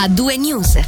a due news.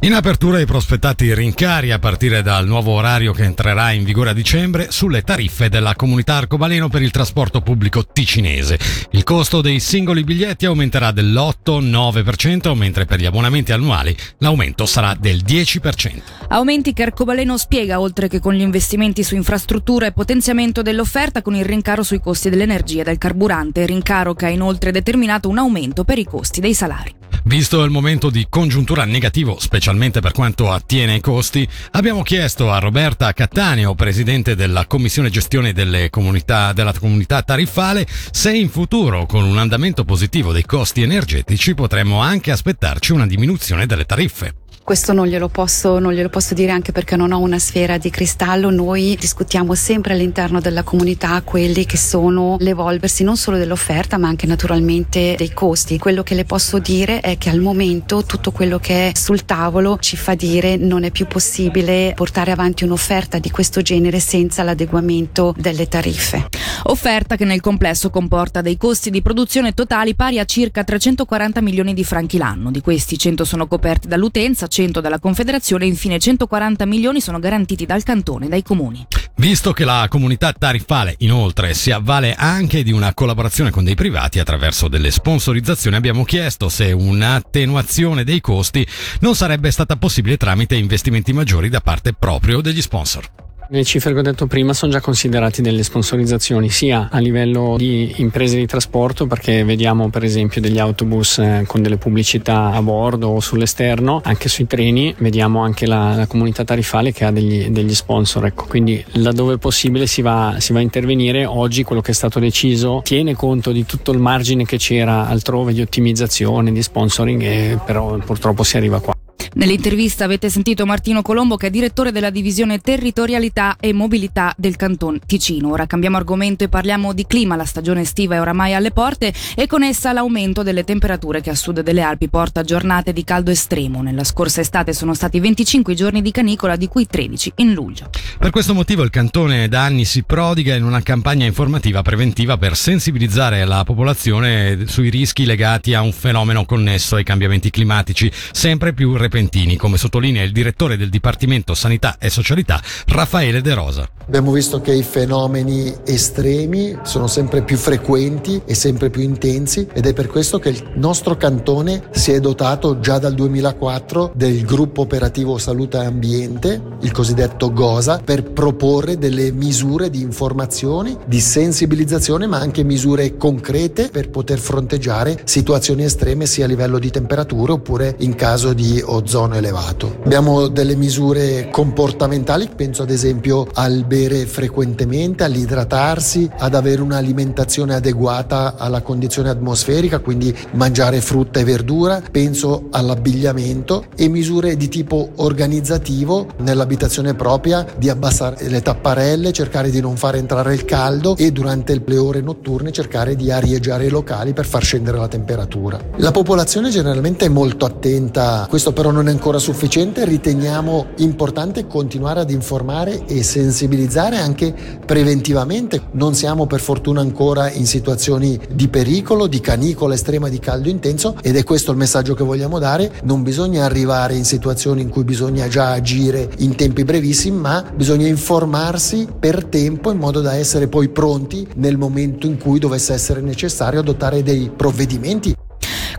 In apertura i prospettati rincari a partire dal nuovo orario che entrerà in vigore a dicembre sulle tariffe della comunità arcobaleno per il trasporto pubblico ticinese. Il costo dei singoli biglietti aumenterà dell'8-9%, mentre per gli abbonamenti annuali l'aumento sarà del 10%. Aumenti che Arcobaleno spiega, oltre che con gli investimenti su infrastruttura e potenziamento dell'offerta, con il rincaro sui costi dell'energia e del carburante, rincaro che ha inoltre determinato un aumento per i costi dei salari. Visto il momento di congiuntura negativo, specialmente per quanto attiene ai costi, abbiamo chiesto a Roberta Cattaneo, presidente della Commissione Gestione delle comunità, della comunità tariffale, se in futuro, con un andamento positivo dei costi energetici, potremmo anche aspettarci una diminuzione delle tariffe. Questo non glielo, posso, non glielo posso dire anche perché non ho una sfera di cristallo. Noi discutiamo sempre all'interno della comunità quelli che sono l'evolversi non solo dell'offerta ma anche naturalmente dei costi. Quello che le posso dire è che al momento tutto quello che è sul tavolo ci fa dire non è più possibile portare avanti un'offerta di questo genere senza l'adeguamento delle tariffe. Offerta che nel complesso comporta dei costi di produzione totali pari a circa 340 milioni di franchi l'anno. Di questi 100 sono coperti dall'utenza, 100 dalla Confederazione e infine 140 milioni sono garantiti dal Cantone e dai comuni. Visto che la comunità tariffale inoltre si avvale anche di una collaborazione con dei privati attraverso delle sponsorizzazioni, abbiamo chiesto se un'attenuazione dei costi non sarebbe stata possibile tramite investimenti maggiori da parte proprio degli sponsor. Le cifre che ho detto prima sono già considerate delle sponsorizzazioni sia a livello di imprese di trasporto perché vediamo per esempio degli autobus eh, con delle pubblicità a bordo o sull'esterno, anche sui treni vediamo anche la, la comunità tariffale che ha degli, degli sponsor, ecco. quindi laddove possibile si va, si va a intervenire, oggi quello che è stato deciso tiene conto di tutto il margine che c'era altrove di ottimizzazione, di sponsoring e però purtroppo si arriva qua. Nell'intervista avete sentito Martino Colombo che è direttore della divisione territorialità e mobilità del Canton Ticino. Ora cambiamo argomento e parliamo di clima. La stagione estiva è oramai alle porte e con essa l'aumento delle temperature che a sud delle Alpi porta giornate di caldo estremo. Nella scorsa estate sono stati 25 giorni di canicola, di cui 13 in luglio. Per questo motivo il cantone da anni si prodiga in una campagna informativa preventiva per sensibilizzare la popolazione sui rischi legati a un fenomeno connesso ai cambiamenti climatici sempre più repentini repentini, come sottolinea il direttore del Dipartimento Sanità e Socialità, Raffaele De Rosa. Abbiamo visto che i fenomeni estremi sono sempre più frequenti e sempre più intensi ed è per questo che il nostro cantone si è dotato già dal 2004 del gruppo operativo salute e ambiente, il cosiddetto GOSA, per proporre delle misure di informazione, di sensibilizzazione, ma anche misure concrete per poter fronteggiare situazioni estreme sia a livello di temperatura oppure in caso di ozono elevato. Abbiamo delle misure comportamentali, penso ad esempio al bere frequentemente, all'idratarsi, ad avere un'alimentazione adeguata alla condizione atmosferica, quindi mangiare frutta e verdura, penso all'abbigliamento e misure di tipo organizzativo nell'abitazione propria, di abbassare le tapparelle, cercare di non far entrare il caldo e durante le ore notturne cercare di arieggiare i locali per far scendere la temperatura. La popolazione generalmente è molto attenta, questo però non è ancora sufficiente, riteniamo importante continuare ad informare e sensibilizzare anche preventivamente. Non siamo per fortuna ancora in situazioni di pericolo, di canicola estrema, di caldo intenso ed è questo il messaggio che vogliamo dare. Non bisogna arrivare in situazioni in cui bisogna già agire in tempi brevissimi, ma bisogna informarsi per tempo in modo da essere poi pronti nel momento in cui dovesse essere necessario adottare dei provvedimenti.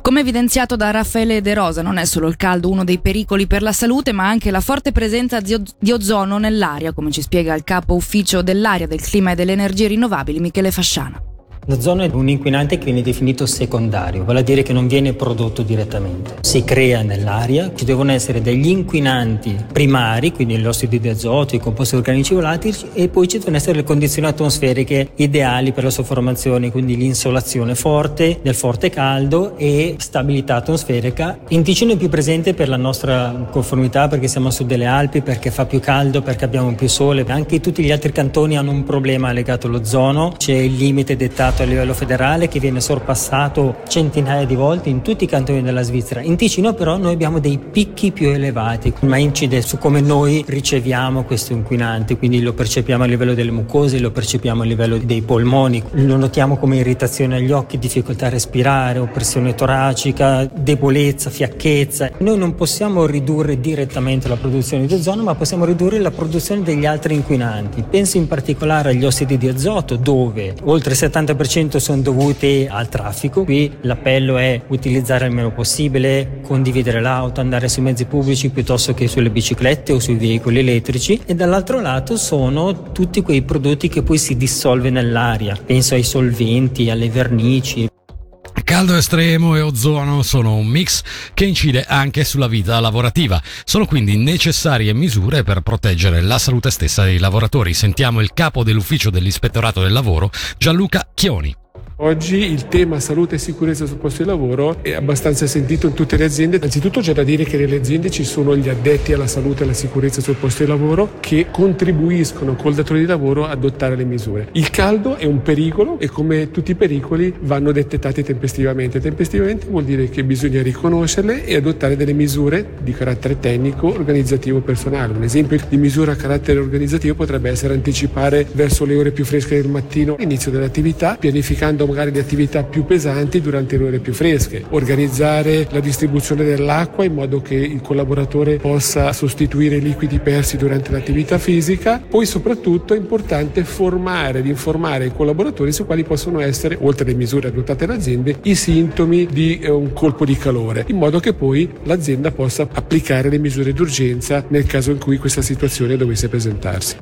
Come evidenziato da Raffaele De Rosa, non è solo il caldo uno dei pericoli per la salute, ma anche la forte presenza di ozono nell'aria, come ci spiega il capo ufficio dell'aria, del clima e delle energie rinnovabili Michele Fasciana. L'ozono è un inquinante che viene definito secondario, vale a dire che non viene prodotto direttamente. Si crea nell'aria, ci devono essere degli inquinanti primari, quindi l'ossido di azoto, i composti organici volatili, e poi ci devono essere le condizioni atmosferiche ideali per la sua formazione, quindi l'insolazione forte, del forte caldo e stabilità atmosferica. In Ticino è più presente per la nostra conformità perché siamo a sud delle Alpi, perché fa più caldo, perché abbiamo più sole. Anche tutti gli altri cantoni hanno un problema legato all'ozono, c'è il limite dettato approvato a livello federale che viene sorpassato centinaia di volte in tutti i cantoni della Svizzera. In Ticino però noi abbiamo dei picchi più elevati, ma incide su come noi riceviamo questo inquinante, quindi lo percepiamo a livello delle mucose, lo percepiamo a livello dei polmoni, lo notiamo come irritazione agli occhi, difficoltà a respirare, oppressione toracica, debolezza, fiacchezza. Noi non possiamo ridurre direttamente la produzione di ozono, ma possiamo ridurre la produzione degli altri inquinanti. Penso in particolare agli ossidi di azoto, dove oltre il 70% sono dovuti al traffico. Qui l'appello è utilizzare il meno possibile, condividere l'auto, andare sui mezzi pubblici piuttosto che sulle biciclette o sui veicoli elettrici e dall'altro lato sono tutti quei prodotti che poi si dissolve nell'aria. Penso ai solventi, alle vernici. Caldo estremo e ozono sono un mix che incide anche sulla vita lavorativa. Sono quindi necessarie misure per proteggere la salute stessa dei lavoratori. Sentiamo il capo dell'ufficio dell'Ispettorato del Lavoro, Gianluca Chioni. Oggi il tema salute e sicurezza sul posto di lavoro è abbastanza sentito in tutte le aziende. Anzitutto c'è da dire che nelle aziende ci sono gli addetti alla salute e alla sicurezza sul posto di lavoro che contribuiscono col datore di lavoro a adottare le misure. Il caldo è un pericolo e come tutti i pericoli vanno detettati tempestivamente. Tempestivamente vuol dire che bisogna riconoscerle e adottare delle misure di carattere tecnico, organizzativo, personale. Un esempio di misura a carattere organizzativo potrebbe essere anticipare verso le ore più fresche del mattino l'inizio dell'attività, pianificando magari le attività più pesanti durante le ore più fresche, organizzare la distribuzione dell'acqua in modo che il collaboratore possa sostituire i liquidi persi durante l'attività fisica, poi soprattutto è importante formare ed informare i collaboratori su quali possono essere, oltre alle misure adottate dalle aziende, i sintomi di eh, un colpo di calore, in modo che poi l'azienda possa applicare le misure d'urgenza nel caso in cui questa situazione dovesse presentarsi.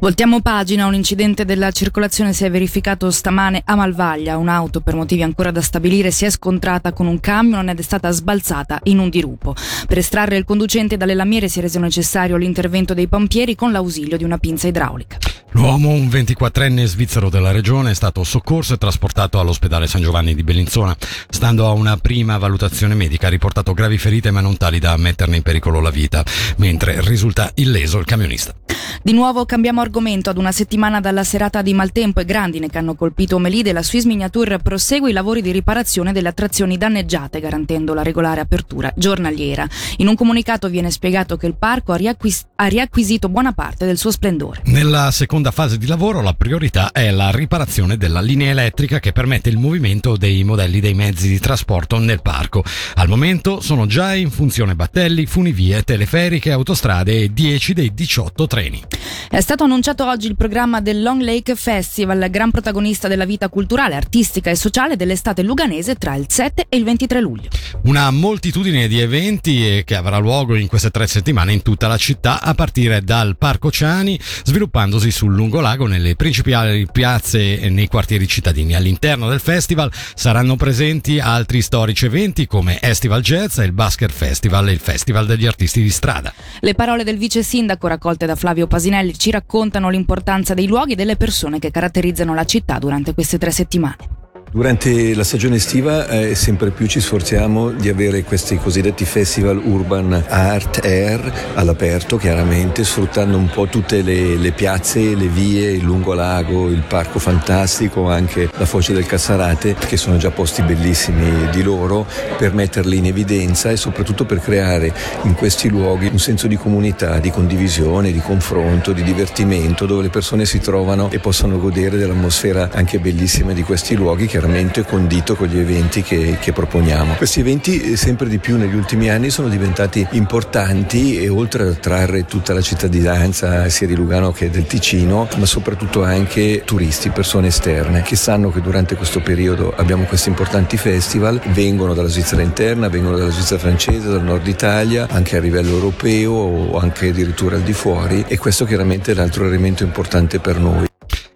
Voltiamo pagina, un incidente della circolazione si è verificato stamane a Malvaglio Italia un'auto per motivi ancora da stabilire si è scontrata con un camion ed è stata sbalzata in un dirupo. Per estrarre il conducente dalle lamiere si è reso necessario l'intervento dei pompieri con l'ausilio di una pinza idraulica. L'uomo, un 24enne svizzero della regione, è stato soccorso e trasportato all'ospedale San Giovanni di Bellinzona. Stando a una prima valutazione medica ha riportato gravi ferite ma non tali da metterne in pericolo la vita, mentre risulta illeso il camionista. Di nuovo cambiamo argomento. Ad una settimana dalla serata di maltempo e grandine che hanno colpito Melide, la Swiss Miniature prosegue i lavori di riparazione delle attrazioni danneggiate, garantendo la regolare apertura giornaliera. In un comunicato viene spiegato che il parco ha, riacquis- ha riacquisito buona parte del suo splendore. Nella seconda fase di lavoro la priorità è la riparazione della linea elettrica che permette il movimento dei modelli dei mezzi di trasporto nel parco. Al momento sono già in funzione battelli, funivie, teleferiche, autostrade e 10 dei 18 treni. È stato annunciato oggi il programma del Long Lake Festival, gran protagonista della vita culturale, artistica e sociale dell'estate luganese tra il 7 e il 23 luglio. Una moltitudine di eventi che avrà luogo in queste tre settimane in tutta la città, a partire dal Parco Ciani, sviluppandosi sul lungolago nelle principali piazze e nei quartieri cittadini. All'interno del festival saranno presenti altri storici eventi come Estival Jazz, il Basker Festival e il Festival degli artisti di strada. Le parole del vice sindaco raccolte da Flavio Pasinelli ci raccontano l'importanza dei luoghi e delle persone che caratterizzano la città durante queste tre settimane. Durante la stagione estiva eh, sempre più ci sforziamo di avere questi cosiddetti festival urban art air all'aperto, chiaramente sfruttando un po' tutte le, le piazze, le vie, il lungolago, il parco fantastico, anche la foce del Cassarate, che sono già posti bellissimi di loro, per metterli in evidenza e soprattutto per creare in questi luoghi un senso di comunità, di condivisione, di confronto, di divertimento, dove le persone si trovano e possono godere dell'atmosfera anche bellissima di questi luoghi che chiaramente condito con gli eventi che, che, proponiamo. Questi eventi eh, sempre di più negli ultimi anni sono diventati importanti e oltre ad attrarre tutta la cittadinanza sia di Lugano che del Ticino, ma soprattutto anche turisti, persone esterne che sanno che durante questo periodo abbiamo questi importanti festival, vengono dalla Svizzera interna, vengono dalla Svizzera francese, dal nord Italia, anche a livello europeo o anche addirittura al di fuori e questo chiaramente è l'altro elemento importante per noi.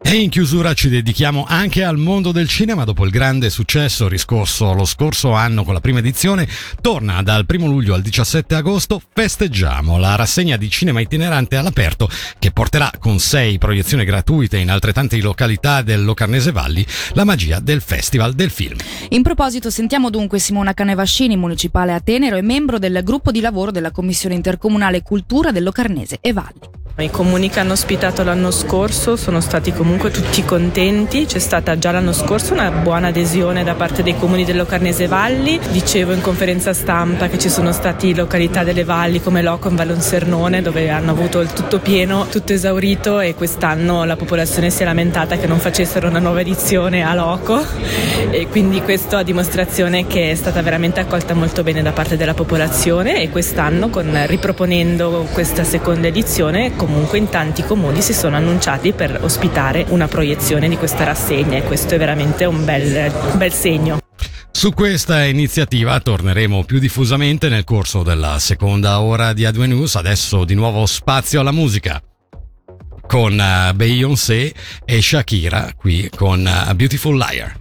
E in chiusura ci dedichiamo anche al mondo del cinema. Dopo il grande successo riscosso lo scorso anno con la prima edizione, torna dal 1 luglio al 17 agosto Festeggiamo, la rassegna di cinema itinerante all'aperto che porterà con sei proiezioni gratuite in altrettante località del Locarnese Valli la magia del Festival del Film. In proposito sentiamo dunque Simona Canevascini, municipale a Tenero e membro del gruppo di lavoro della Commissione intercomunale Cultura del Locarnese e Valli. I comuni che hanno ospitato l'anno scorso sono stati comunque tutti contenti, c'è stata già l'anno scorso una buona adesione da parte dei comuni delle Locarnese Valli, dicevo in conferenza stampa che ci sono stati località delle valli come Loco in Vallonsernone dove hanno avuto il tutto pieno, tutto esaurito e quest'anno la popolazione si è lamentata che non facessero una nuova edizione a Loco. E quindi questo a dimostrazione che è stata veramente accolta molto bene da parte della popolazione e quest'anno con, riproponendo questa seconda edizione comunque in tanti comuni si sono annunciati per ospitare una proiezione di questa rassegna e questo è veramente un bel, un bel segno. Su questa iniziativa torneremo più diffusamente nel corso della seconda ora di A2 News, adesso di nuovo spazio alla musica con uh, Beyoncé e Shakira qui con uh, Beautiful Liar.